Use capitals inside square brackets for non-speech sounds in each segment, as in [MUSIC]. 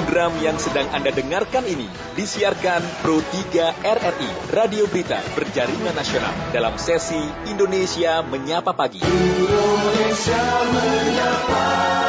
Program yang sedang Anda dengarkan ini disiarkan Pro 3 RRI, Radio Berita Berjaringan Nasional dalam sesi Indonesia Menyapa Pagi. Indonesia Menyapa.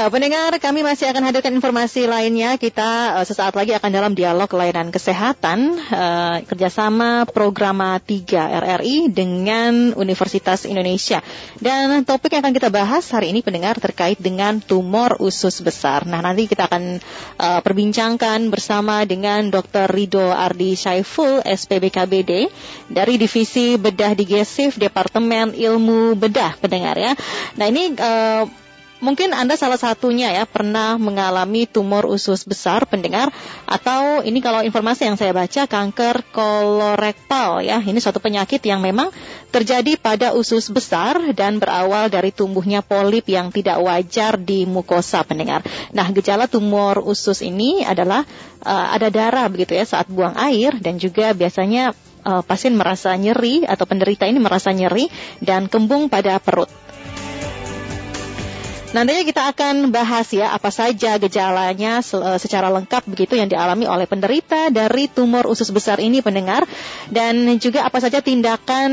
Ya, pendengar, kami masih akan hadirkan informasi lainnya. Kita uh, sesaat lagi akan dalam dialog layanan kesehatan uh, kerjasama Programa 3 RRI dengan Universitas Indonesia. Dan topik yang akan kita bahas hari ini pendengar terkait dengan tumor usus besar. Nah, nanti kita akan uh, perbincangkan bersama dengan Dr. Rido Ardi Syaiful, SPBKBD dari Divisi Bedah Digestif Departemen Ilmu Bedah, pendengar ya. Nah, ini uh, Mungkin Anda salah satunya ya pernah mengalami tumor usus besar pendengar atau ini kalau informasi yang saya baca kanker kolorektal ya. Ini suatu penyakit yang memang terjadi pada usus besar dan berawal dari tumbuhnya polip yang tidak wajar di mukosa pendengar. Nah, gejala tumor usus ini adalah uh, ada darah begitu ya saat buang air dan juga biasanya uh, pasien merasa nyeri atau penderita ini merasa nyeri dan kembung pada perut. Nantinya kita akan bahas ya apa saja gejalanya eh, secara lengkap begitu yang dialami oleh penderita dari tumor usus besar ini pendengar. Dan juga apa saja tindakan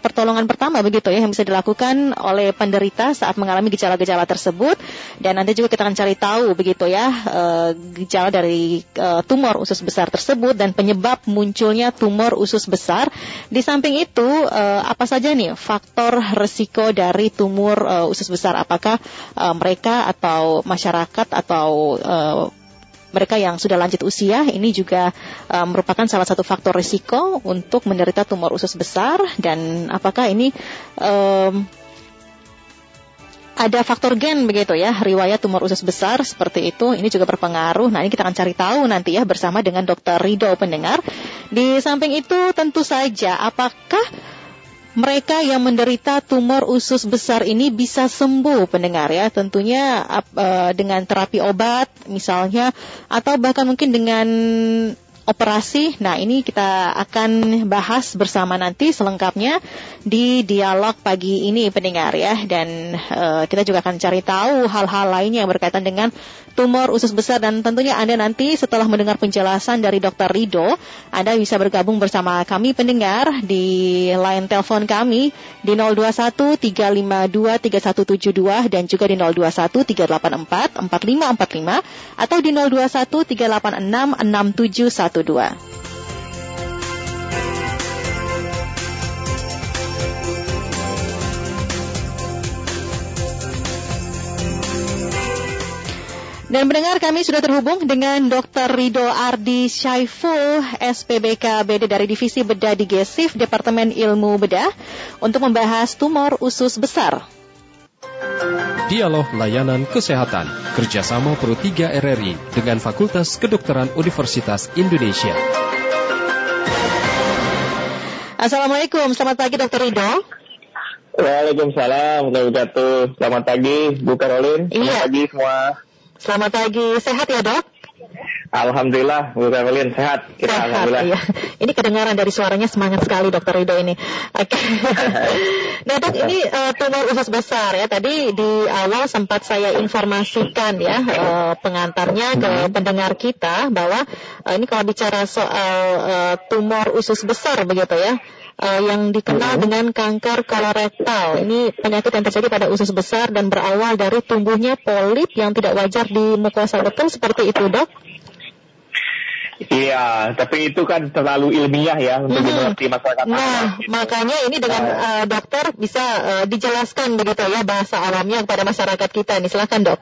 pertolongan pertama begitu ya yang bisa dilakukan oleh penderita saat mengalami gejala-gejala tersebut dan nanti juga kita akan cari tahu begitu ya uh, gejala dari uh, tumor usus besar tersebut dan penyebab munculnya tumor usus besar. Di samping itu apa saja nih faktor resiko dari tumor usus besar? Apakah mereka atau masyarakat atau mereka yang sudah lanjut usia ini juga uh, merupakan salah satu faktor risiko untuk menderita tumor usus besar dan apakah ini um, ada faktor gen begitu ya, riwayat tumor usus besar seperti itu, ini juga berpengaruh. Nah ini kita akan cari tahu nanti ya bersama dengan dokter Rido pendengar. Di samping itu tentu saja apakah mereka yang menderita tumor usus besar ini bisa sembuh pendengar ya tentunya uh, dengan terapi obat misalnya atau bahkan mungkin dengan operasi. Nah, ini kita akan bahas bersama nanti selengkapnya di dialog pagi ini pendengar ya dan uh, kita juga akan cari tahu hal-hal lainnya yang berkaitan dengan tumor usus besar dan tentunya Anda nanti setelah mendengar penjelasan dari Dr. Rido, Anda bisa bergabung bersama kami pendengar di line telepon kami di 021 352 3172 dan juga di 021 384 4545 atau di 021 Dan mendengar kami sudah terhubung dengan Dr. Rido Ardi Syaiful, SPBK BD dari Divisi Bedah Digestif Departemen Ilmu Bedah untuk membahas tumor usus besar. Dialog Layanan Kesehatan kerjasama Pro 3 RRI dengan Fakultas Kedokteran Universitas Indonesia. Assalamualaikum, selamat pagi Dr. Rido. Waalaikumsalam, Selamat pagi, Bu Karolin. Selamat iya. pagi semua. Selamat pagi, sehat ya dok? Alhamdulillah, Bu Evelyn sehat. Kita sehat, alhamdulillah. Iya. Ini kedengaran dari suaranya semangat sekali Dokter Rido ini. Oke. Okay. [LAUGHS] nah dok, ini uh, tumor usus besar ya. Tadi di awal sempat saya informasikan ya uh, pengantarnya ke hmm. pendengar kita bahwa uh, ini kalau bicara soal uh, tumor usus besar begitu ya uh, yang dikenal hmm. dengan kanker kolorektal. Ini penyakit yang terjadi pada usus besar dan berawal dari tumbuhnya polip yang tidak wajar di mukosa. Betul seperti itu, dok? Iya, tapi itu kan terlalu ilmiah ya untuk hmm. dimengerti masyarakat. Nah, gitu. makanya ini dengan uh, dokter bisa uh, dijelaskan begitu ya bahasa alamnya kepada masyarakat kita. Nih, silakan dok.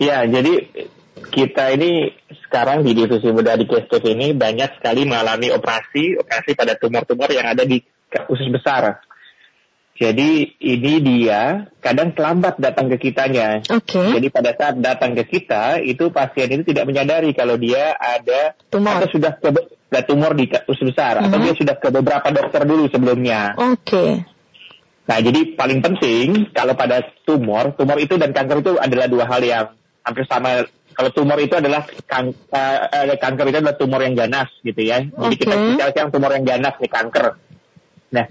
Ya, jadi kita ini sekarang di divisi bedah digestif ini banyak sekali mengalami operasi operasi pada tumor-tumor yang ada di usus besar. Jadi ini dia kadang terlambat datang ke kitanya. Okay. Jadi pada saat datang ke kita itu pasien itu tidak menyadari kalau dia ada tumor atau sudah ke tumor di usus besar uh -huh. atau dia sudah ke beberapa dokter dulu sebelumnya. Oke. Okay. Nah jadi paling penting kalau pada tumor, tumor itu dan kanker itu adalah dua hal yang hampir sama kalau tumor itu adalah kan, uh, kanker itu adalah tumor yang ganas gitu ya. Jadi kita bicara yang tumor yang ganas nih kanker. Nah,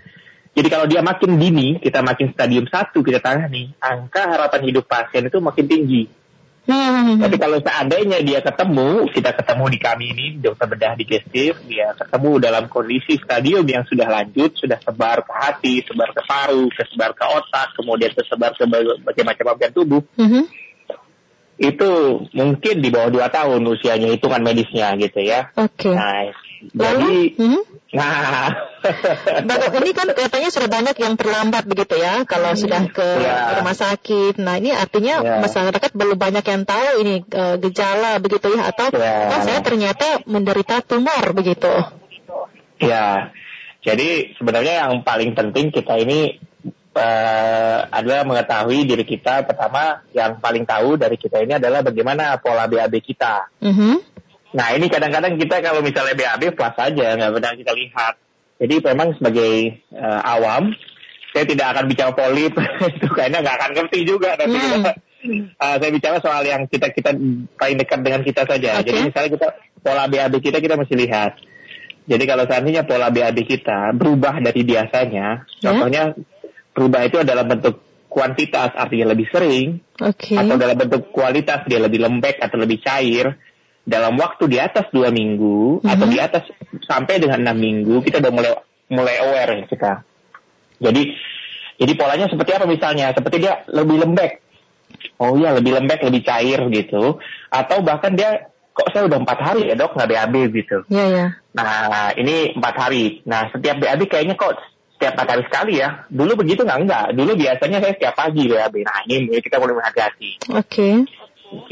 jadi kalau dia makin dini, kita makin stadium satu kita tangani, angka harapan hidup pasien itu makin tinggi. Hmm. Tapi kalau seandainya dia ketemu, kita ketemu di kami ini, dokter bedah digestif, dia ketemu dalam kondisi stadium yang sudah lanjut, sudah sebar ke hati, sebar ke paru, kesebar ke otak, kemudian tersebar ke berbagai macam organ tubuh. Hmm. Itu mungkin di bawah dua tahun usianya hitungan medisnya gitu ya. Oke. Okay. Nah, jadi, hmm? nah, [LAUGHS] ini kan katanya sudah banyak yang terlambat begitu ya, kalau hmm. sudah ke ya. rumah sakit. Nah, ini artinya ya. masyarakat belum banyak yang tahu ini uh, gejala begitu ya, atau ya. oh, saya ternyata menderita tumor begitu. Ya, jadi sebenarnya yang paling penting kita ini uh, adalah mengetahui diri kita. Pertama, yang paling tahu dari kita ini adalah bagaimana pola BAB kita. Mm -hmm Nah ini kadang-kadang kita kalau misalnya BAB plus saja nggak pernah kita lihat. Jadi memang sebagai uh, awam saya tidak akan bicara polip [LAUGHS] itu kayaknya nggak akan ngerti juga nanti kita. Uh, saya bicara soal yang kita kita paling dekat dengan kita saja. Okay. Jadi misalnya kita pola BAB kita kita mesti lihat. Jadi kalau seandainya pola BAB kita berubah dari biasanya, yeah. contohnya berubah itu adalah bentuk kuantitas artinya lebih sering, okay. atau dalam bentuk kualitas dia lebih lembek atau lebih cair, dalam waktu di atas dua minggu mm-hmm. atau di atas sampai dengan enam minggu kita udah mulai mulai aware kita. Jadi jadi polanya seperti apa misalnya? Seperti dia lebih lembek. Oh iya lebih lembek, lebih cair gitu. Atau bahkan dia kok saya udah empat hari ya dok nggak BAB gitu. Iya yeah, iya. Yeah. Nah ini empat hari. Nah setiap BAB kayaknya kok setiap empat hari sekali ya. Dulu begitu nggak enggak. Dulu biasanya saya setiap pagi BAB. Nah ini kita mulai hati-hati. Oke. Okay.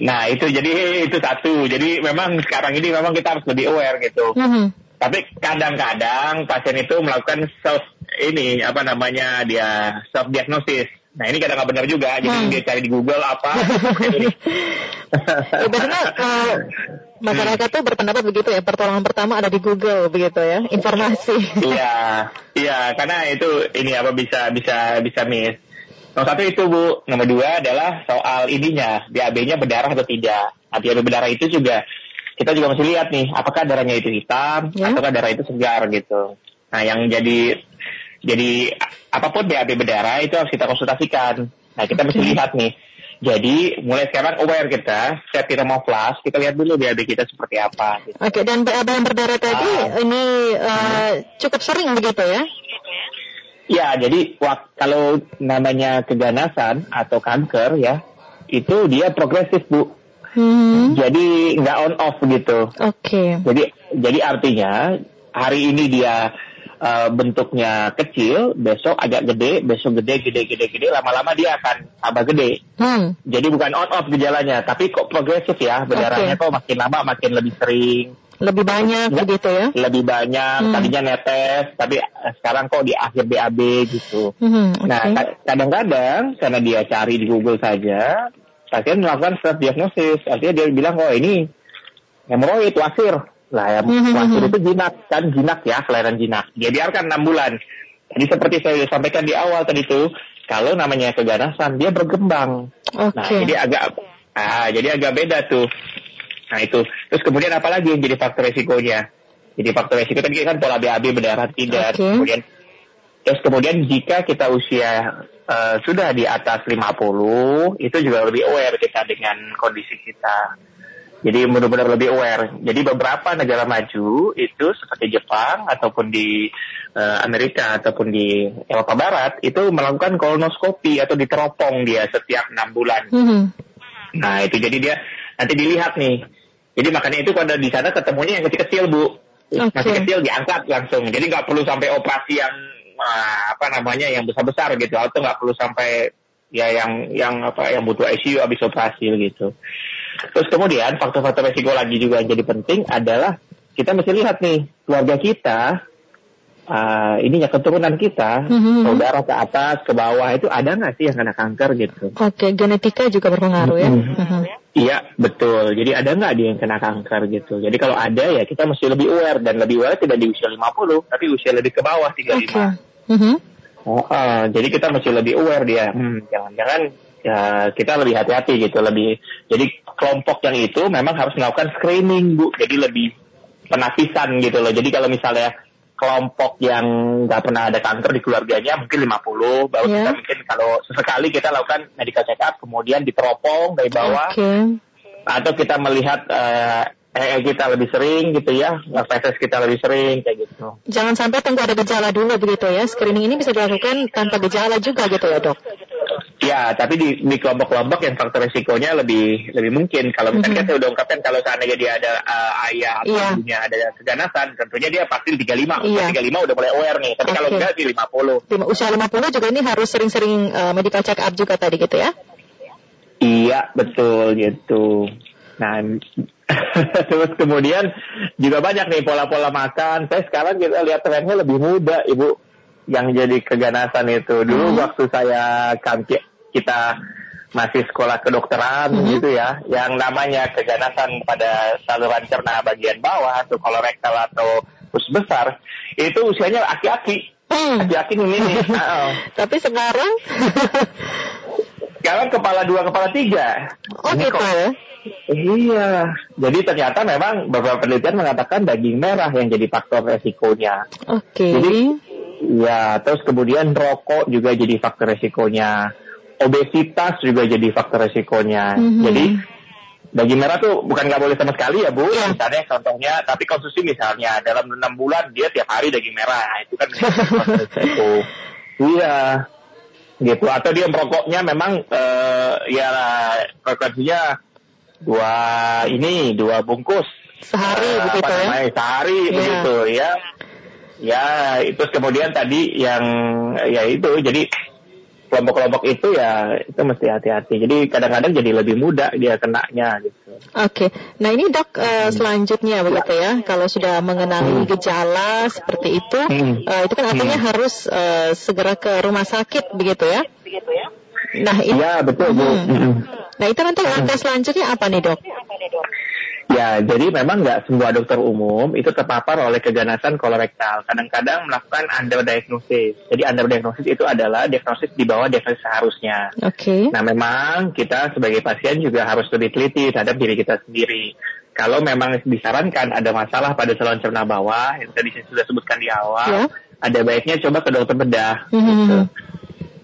Nah itu jadi itu satu. Jadi memang sekarang ini memang kita harus lebih aware gitu. Mm-hmm. Tapi kadang-kadang pasien itu melakukan self ini apa namanya dia self diagnosis. Nah ini kadang nggak benar juga. Jadi hmm. dia cari di Google apa. ya, [LAUGHS] biasanya uh, masyarakat tuh berpendapat begitu ya. Pertolongan pertama ada di Google begitu ya. Informasi. [LAUGHS] Iya, iya karena itu ini apa bisa bisa bisa miss. Nomor satu itu Bu. Nomor dua adalah soal ininya, BAB-nya berdarah atau tidak. BAB berdarah itu juga kita juga mesti lihat nih, apakah darahnya itu hitam ya? ataukah darah itu segar gitu. Nah, yang jadi jadi apa pun BAB berdarah itu harus kita konsultasikan. Nah, kita mesti lihat nih. Jadi mulai sekarang aware kita, setiap kita mau flash, kita lihat dulu BAB kita seperti apa. Gitu. Oke, dan BAB yang berdarah tadi uh, ini uh, hmm. cukup sering begitu ya? Ya, jadi wak, kalau namanya keganasan atau kanker ya, itu dia progresif bu. Hmm. Jadi nggak on off gitu. Oke. Okay. Jadi jadi artinya hari ini dia uh, bentuknya kecil, besok agak gede, besok gede, gede, gede, gede, lama-lama dia akan tambah gede. Hmm. Jadi bukan on off gejalanya, tapi kok progresif ya, berdarahnya okay. kok makin lama makin lebih sering. Lebih banyak ya, begitu ya? Lebih banyak, hmm. tadinya netes, tapi eh, sekarang kok di akhir BAB gitu. Hmm, okay. Nah, kadang-kadang karena dia cari di Google saja, pasien melakukan self diagnosis, artinya dia bilang, oh ini hemoroid, wasir. Lah, ya, hmm wasir hmm. itu jinak, kan jinak ya, kelainan jinak. Dia biarkan 6 bulan. Jadi seperti saya sampaikan di awal tadi itu, kalau namanya keganasan, dia berkembang. Okay. Nah, jadi agak Ah, jadi agak beda tuh. Nah itu. Terus kemudian apa lagi yang jadi faktor resikonya? Jadi faktor resiko tadi kan pola BAB berdarah tidak. Okay. Kemudian terus kemudian jika kita usia uh, sudah di atas 50 itu juga lebih aware kita dengan kondisi kita. Jadi benar-benar lebih aware. Jadi beberapa negara maju itu seperti Jepang ataupun di uh, Amerika ataupun di Eropa Barat itu melakukan kolonoskopi atau diteropong dia setiap enam bulan. Mm -hmm. Nah itu jadi dia nanti dilihat nih jadi makanya itu kalau di sana ketemunya yang kecil-kecil bu, okay. masih kecil diangkat langsung. Jadi nggak perlu sampai operasi yang uh, apa namanya yang besar-besar gitu, atau nggak perlu sampai ya yang yang apa yang butuh ICU habis operasi gitu. Terus kemudian faktor-faktor resiko lagi juga yang jadi penting adalah kita mesti lihat nih keluarga kita uh, ininya keturunan kita, mm-hmm. saudara ke atas, ke bawah itu ada nggak sih yang kena kanker gitu? Oke, okay, genetika juga berpengaruh ya. Mm-hmm. Mm-hmm. Iya, betul. Jadi ada nggak dia yang kena kanker gitu. Jadi kalau ada ya kita mesti lebih aware dan lebih aware tidak di usia 50, tapi usia lebih ke bawah 35. Okay. Mm-hmm. Oh, uh, jadi kita mesti lebih aware dia. Hmm, jangan-jangan ya kita lebih hati-hati gitu lebih jadi kelompok yang itu memang harus melakukan screening bu jadi lebih penapisan gitu loh jadi kalau misalnya kelompok yang nggak pernah ada kanker di keluarganya mungkin 50 baru yeah. kita mungkin kalau sesekali kita lakukan medical check up kemudian diteropong dari bawah okay. atau kita melihat uh, eh, kita lebih sering gitu ya, tes kita lebih sering kayak gitu. Jangan sampai tunggu ada gejala dulu begitu ya. Screening ini bisa dilakukan tanpa gejala juga gitu ya dok. Ya, tapi di, di kelompok-kelompok yang faktor resikonya lebih lebih mungkin. Kalau misalnya mm -hmm. saya udah ungkapkan kalau seandainya dia ada uh, ayah atau yeah. ibunya ada keganasan, tentunya dia pasti 35. Iya. 35 udah mulai aware nih. Tapi okay. kalau enggak sih 50. Usia 50 juga ini harus sering-sering uh, medical check up juga tadi gitu ya? Iya, betul gitu. Nah, [LAUGHS] terus kemudian juga banyak nih pola-pola makan. Saya sekarang kita lihat trennya lebih muda, Ibu. Yang jadi keganasan itu. Dulu hmm. waktu saya kampi kita masih sekolah kedokteran hmm. gitu ya, yang namanya keganasan pada saluran cerna bagian bawah atau kolorektal atau usus besar, itu usianya aki-aki. Hmm. Aki-aki ini. [LAUGHS] Tapi sekarang sekarang kepala dua, kepala tiga. Oh ini gitu ya? Iya, jadi ternyata memang beberapa penelitian mengatakan daging merah yang jadi faktor resikonya. Oke. Okay. Jadi, ya, terus kemudian rokok juga jadi faktor resikonya. Obesitas juga jadi faktor resikonya. Mm -hmm. Jadi daging merah tuh bukan nggak boleh sama sekali ya bu. Yeah. Misalnya contohnya, tapi konsumsi misalnya dalam enam bulan dia tiap hari daging merah, nah, itu kan [LAUGHS] resiko. Iya, gitu. Atau dia merokoknya memang uh, ya frekuensinya dua ini dua bungkus sehari uh, begitu ya namanya, sehari yeah. begitu ya ya itu kemudian tadi yang ya itu jadi kelompok-kelompok itu ya itu mesti hati-hati. Jadi kadang-kadang jadi lebih mudah dia kenanya gitu. Oke. Okay. Nah ini dok uh, selanjutnya begitu ya. Kalau sudah mengenali hmm. gejala seperti itu, hmm. uh, itu kan artinya hmm. harus uh, segera ke rumah sakit begitu ya? Begitu ya. Nah, itu, ya betul bu. Hmm. Nah itu nanti langkah selanjutnya apa nih dok? Ya, jadi memang nggak semua dokter umum itu terpapar oleh keganasan kolorektal. Kadang-kadang melakukan underdiagnosis. Jadi underdiagnosis itu adalah diagnosis di bawah diagnosis seharusnya. Oke. Okay. Nah, memang kita sebagai pasien juga harus lebih teliti terhadap diri kita sendiri. Kalau memang disarankan ada masalah pada saluran cerna bawah, yang tadi saya sudah sebutkan di awal, yeah. ada baiknya coba ke dokter bedah. Mm -hmm. gitu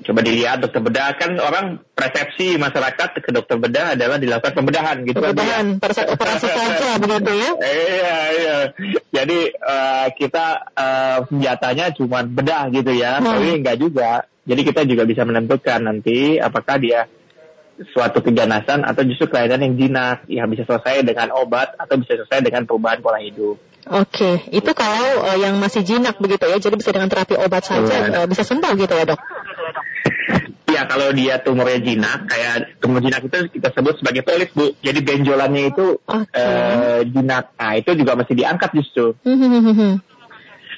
coba dilihat dokter bedah kan orang persepsi masyarakat ke dokter bedah adalah dilakukan pembedahan gitu kan, pembedahan kan pada saat operasi saja begitu ya. [LAUGHS] Iya iya. Jadi uh, kita uh, senjatanya cuma bedah gitu ya. Hmm. tapi enggak juga. Jadi kita juga bisa menentukan nanti apakah dia suatu keganasan atau justru kelainan yang jinak yang bisa selesai dengan obat atau bisa selesai dengan perubahan pola hidup. Oke, itu kalau uh, yang masih jinak begitu ya, jadi bisa dengan terapi obat saja uh, bisa sembuh gitu ya dok? Ya kalau dia tumornya jinak, kayak tumor jinak itu kita sebut sebagai polip bu. Jadi benjolannya itu okay. uh, jinak. Nah itu juga masih diangkat justru. [LAUGHS]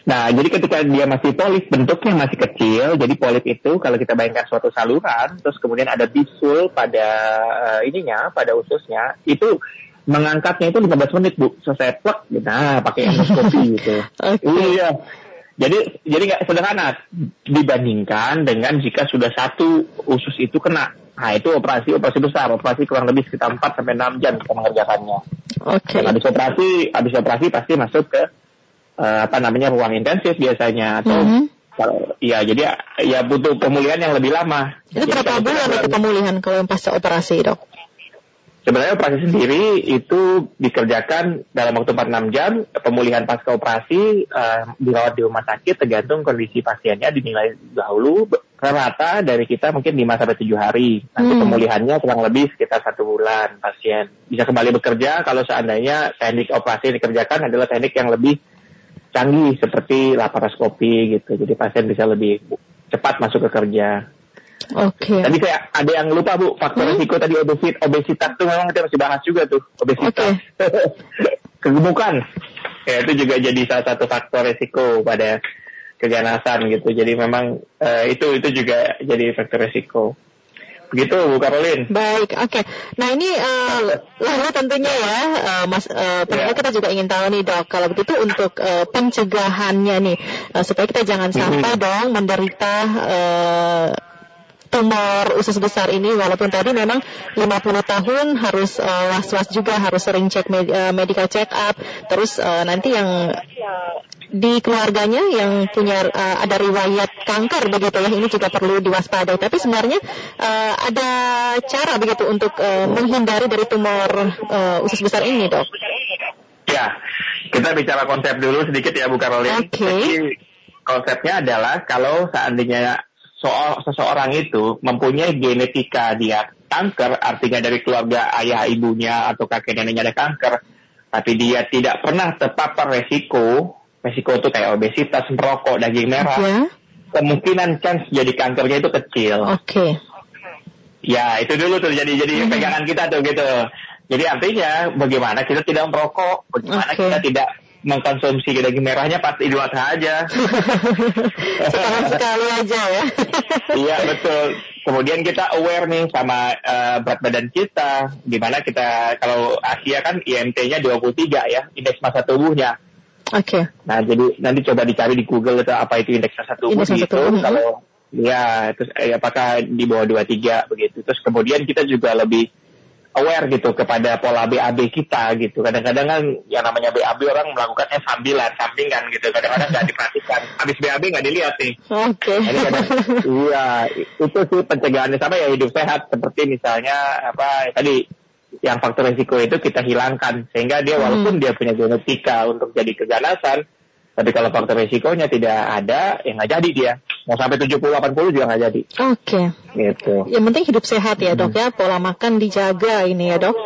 Nah, jadi ketika dia masih polip, bentuknya masih kecil. Jadi polip itu kalau kita bayangkan suatu saluran, terus kemudian ada bisul pada uh, ininya, pada ususnya, itu mengangkatnya itu 15 menit bu. Selesai plek, nah pakai endoskopi gitu. [LAUGHS] okay. Iya. Jadi jadi nggak sederhana dibandingkan dengan jika sudah satu usus itu kena. Nah itu operasi operasi besar, operasi kurang lebih sekitar 4 sampai enam jam kita mengerjakannya. Oke. Okay. habis operasi, habis operasi pasti masuk ke uh, apa namanya ruang intensif biasanya atau mm -hmm. Kalau, ya jadi ya butuh pemulihan yang lebih lama. Itu berapa bulan itu pemulihan kalau yang pasca operasi dok? Sebenarnya operasi sendiri itu dikerjakan dalam waktu 4-6 jam. Pemulihan pasca operasi uh, dirawat di rumah sakit tergantung kondisi pasiennya dinilai dahulu rata dari kita mungkin 5 sampai 7 hari. Nanti hmm. pemulihannya kurang lebih sekitar satu bulan pasien bisa kembali bekerja kalau seandainya teknik operasi yang dikerjakan adalah teknik yang lebih canggih seperti laparoskopi gitu. Jadi pasien bisa lebih cepat masuk ke kerja. Oke. Okay. Tadi saya ada yang lupa bu faktor hmm? risiko tadi obesit obesitas tuh memang kita masih bahas juga tuh obesitas. Okay. [LAUGHS] Kegemukan. Ya itu juga jadi salah satu faktor risiko pada keganasan gitu. Jadi memang uh, itu itu juga jadi faktor risiko. Begitu Bu Karolin. Baik, oke. Okay. Nah ini uh, lalu tentunya ya, uh, Mas, uh, yeah. kita juga ingin tahu nih dok, kalau begitu untuk uh, pencegahannya nih, uh, supaya kita jangan sampai mm -hmm. dong menderita uh, tumor usus besar ini walaupun tadi memang 50 tahun harus uh, was-was juga harus sering cek med uh, medical check up terus uh, nanti yang di keluarganya yang punya uh, ada riwayat kanker begitu ya ini juga perlu diwaspadai tapi sebenarnya uh, ada cara begitu untuk uh, menghindari dari tumor uh, usus besar ini dok ya kita bicara konsep dulu sedikit ya Bu Karolin. Okay. konsepnya adalah kalau seandainya soal seseorang itu mempunyai genetika dia kanker, artinya dari keluarga ayah ibunya atau kakek neneknya ada kanker, tapi dia tidak pernah terpapar resiko, resiko itu kayak obesitas, merokok, daging merah, ya. kemungkinan chance jadi kankernya itu kecil. Oke. Okay. Ya itu dulu tuh jadi jadi hmm. pegangan kita tuh gitu. Jadi artinya bagaimana kita tidak merokok, bagaimana okay. kita tidak mengkonsumsi daging merahnya pas Idul Adha aja. [LAUGHS] Setahun sekali aja ya. iya betul. Kemudian kita aware nih sama uh, berat badan kita, di mana kita kalau Asia kan IMT-nya 23 ya, indeks massa tubuhnya. Oke. Okay. Nah jadi nanti coba dicari di Google itu apa itu indeks massa tubuh indeks gitu. Tubuh. Kalau ya terus eh, apakah di bawah 23 begitu. Terus kemudian kita juga lebih aware gitu kepada pola BAB kita gitu. Kadang-kadang kan yang namanya BAB orang melakukannya sambilan, sampingan gitu. Kadang-kadang nggak diperhatikan. Habis BAB nggak dilihat nih. Oke. Okay. [LAUGHS] iya, itu sih pencegahannya sama ya hidup sehat. Seperti misalnya apa tadi yang faktor risiko itu kita hilangkan sehingga dia walaupun hmm. dia punya genetika untuk jadi keganasan, tapi kalau faktor risikonya tidak ada, ya nggak jadi dia. Mau sampai 70-80 juga nggak jadi. Oke. Okay. Gitu. Yang penting hidup sehat ya dok ya, pola makan dijaga ini ya dok.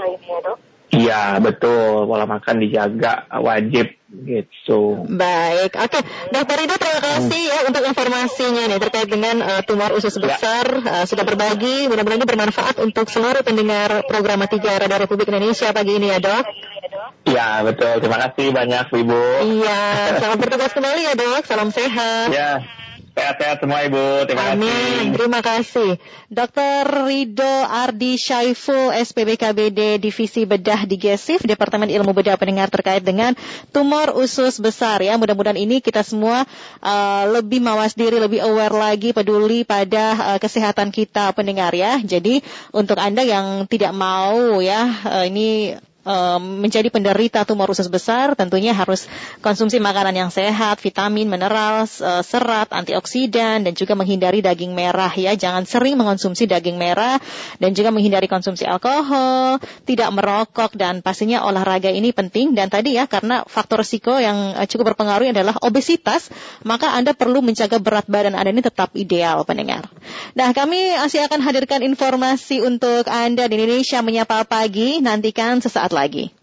Iya betul, pola makan dijaga wajib gitu. Baik, oke, okay. Dokter Rido terima kasih hmm. ya untuk informasinya nih terkait dengan uh, tumor usus ya. besar ya. uh, sudah berbagi, mudah-mudahan ini bermanfaat untuk seluruh pendengar program 3 Radio Republik Indonesia pagi ini ya dok. Iya betul, terima kasih banyak Ibu. Iya, selamat bertugas kembali ya dok, salam sehat. Ya. Sehat-sehat semua Ibu. Terima Amin. kasih. Terima kasih. Dr. Rido Ardi Syaiful, SPBKBD Divisi Bedah di GESIF, Departemen Ilmu Bedah Pendengar terkait dengan tumor usus besar ya. Mudah-mudahan ini kita semua uh, lebih mawas diri, lebih aware lagi, peduli pada uh, kesehatan kita pendengar ya. Jadi untuk Anda yang tidak mau ya, uh, ini menjadi penderita tumor usus besar tentunya harus konsumsi makanan yang sehat, vitamin, mineral, uh, serat, antioksidan dan juga menghindari daging merah ya. Jangan sering mengonsumsi daging merah dan juga menghindari konsumsi alkohol, tidak merokok dan pastinya olahraga ini penting dan tadi ya karena faktor risiko yang uh, cukup berpengaruh adalah obesitas, maka Anda perlu menjaga berat badan Anda ini tetap ideal pendengar. Nah, kami masih akan hadirkan informasi untuk Anda di Indonesia menyapa pagi nantikan sesaat lagi.